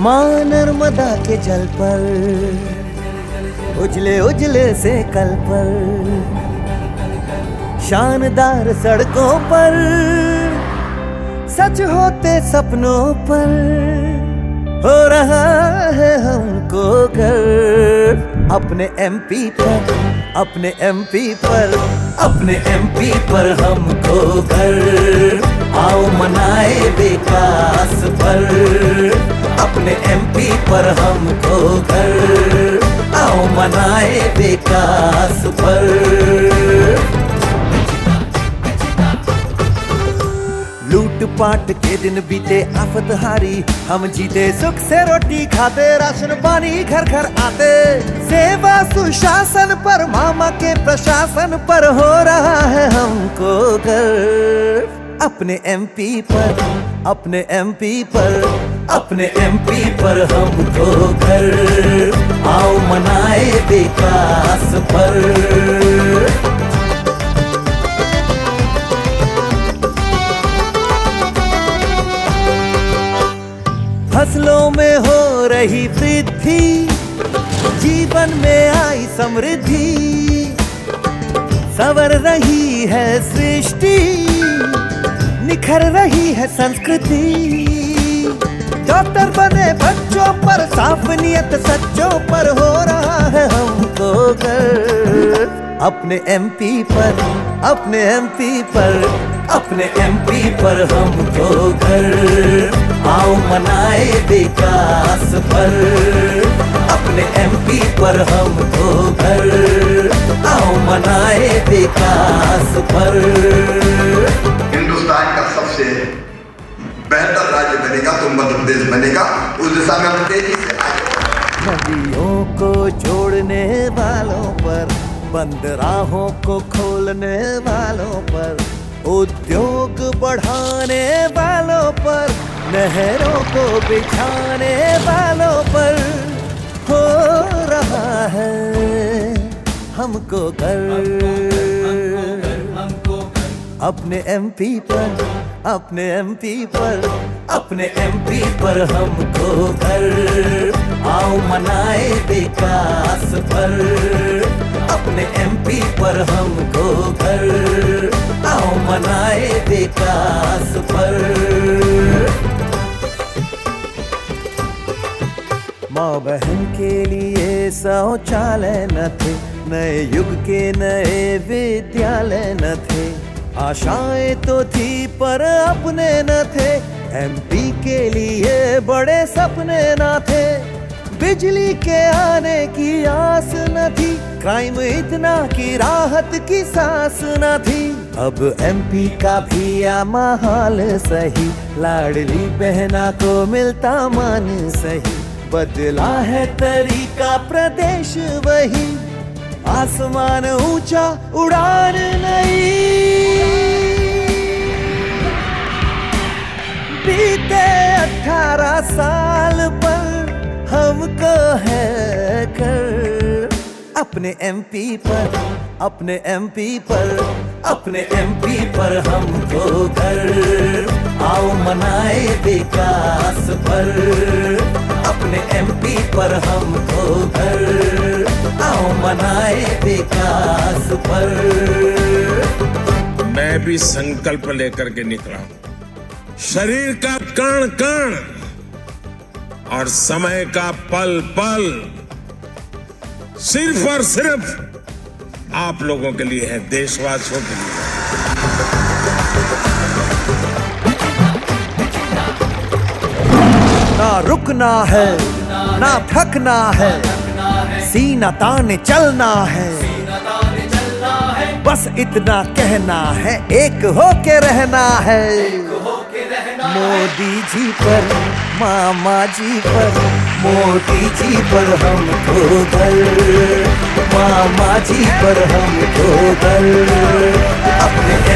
माँ नर्मदा के जल पर, उजले उजले से कल पर, शानदार सड़कों पर, सच होते सपनों पर हो रहा है हमको घर। अपने एमपी पर, अपने एमपी पर, अपने एमपी पर हमको घर। आओ मनाए विकास पर। पर हमको घर। आओ मनाए विकास पर। पाट के दिन बीते आफत हारी हम जीते सुख से रोटी खाते, राशन पानी घर घर आते। सेवा सुशासन पर, मामा के प्रशासन पर हो रहा है हमको घर। अपने एमपी पर अपने एमपी पर, अपने एमपी पर हमको घर आओ मनाए विकास पर। फ़सलों में हो रही वृद्धि, जीवन में आई समृद्धि, सवर रही है सृष्टि। निखर रही है संस्कृति। डॉक्टर बने बच्चों पर, साफ़ नियत सच्चों पर हो रहा है हमको कर अपने एमपी पर, अपने एमपी पर, अपने एमपी पर हमको घर आओ मनाए विकास पर, अपने एमपी पर हमको घर आओ मनाए विकास पर। बेहतर राज्य बनेगा तो मध्य प्रदेश बनेगा। उस दिशा में हम तेज़ी से आगे। नदियों को जोड़ने वालों पर बंद राहों को खोलने वालों पर उद्योग बढ़ाने वालों पर नहरों को बिछाने वालों पर हो रहा है। हमको कर अपने एमपी पर अपने एमपी पर, अपने एमपी पर हमको घर। आओ मनाए विकास पर अपने एमपी पर हमको घर। आओ मनाए विकास पर माँ बहन के लिए शौचालय न थे, नए युग के नए विद्यालय न थे। आशाएँ तो थी, पर अपने न थे। एमपी के लिए बड़े सपने न थे। बिजली के आने की आस न थी। क्राइम इतना की राहत की सांस न थी। अब एमपी का भी आ माहौल सही। लाडली बहना को मिलता मान सही। बदला है तरीका, प्रदेश वही। आसमान ऊँचा, उड़ान साल पर हमको है कर। अपने एमपी पर, अपने एमपी पर, अपने एमपी पर हमको घर। आओ मनाए विकास पर। अपने एमपी पर हमको घर। आओ मनाए विकास पर। मैं भी संकल्प लेकर के निकला हूँ। शरीर का कण कण और समय का पल पल सिर्फ़ और सिर्फ़ आप लोगों के लिए है, देशवासियों के लिए। ना रुकना है, ना थकना है सीना ताने चलना है। बस इतना कहना है, एक होके रहना है। मोदी जी पर मामा जी पर मोदी जी पर हमको दल मामा जी पर हम दल अपने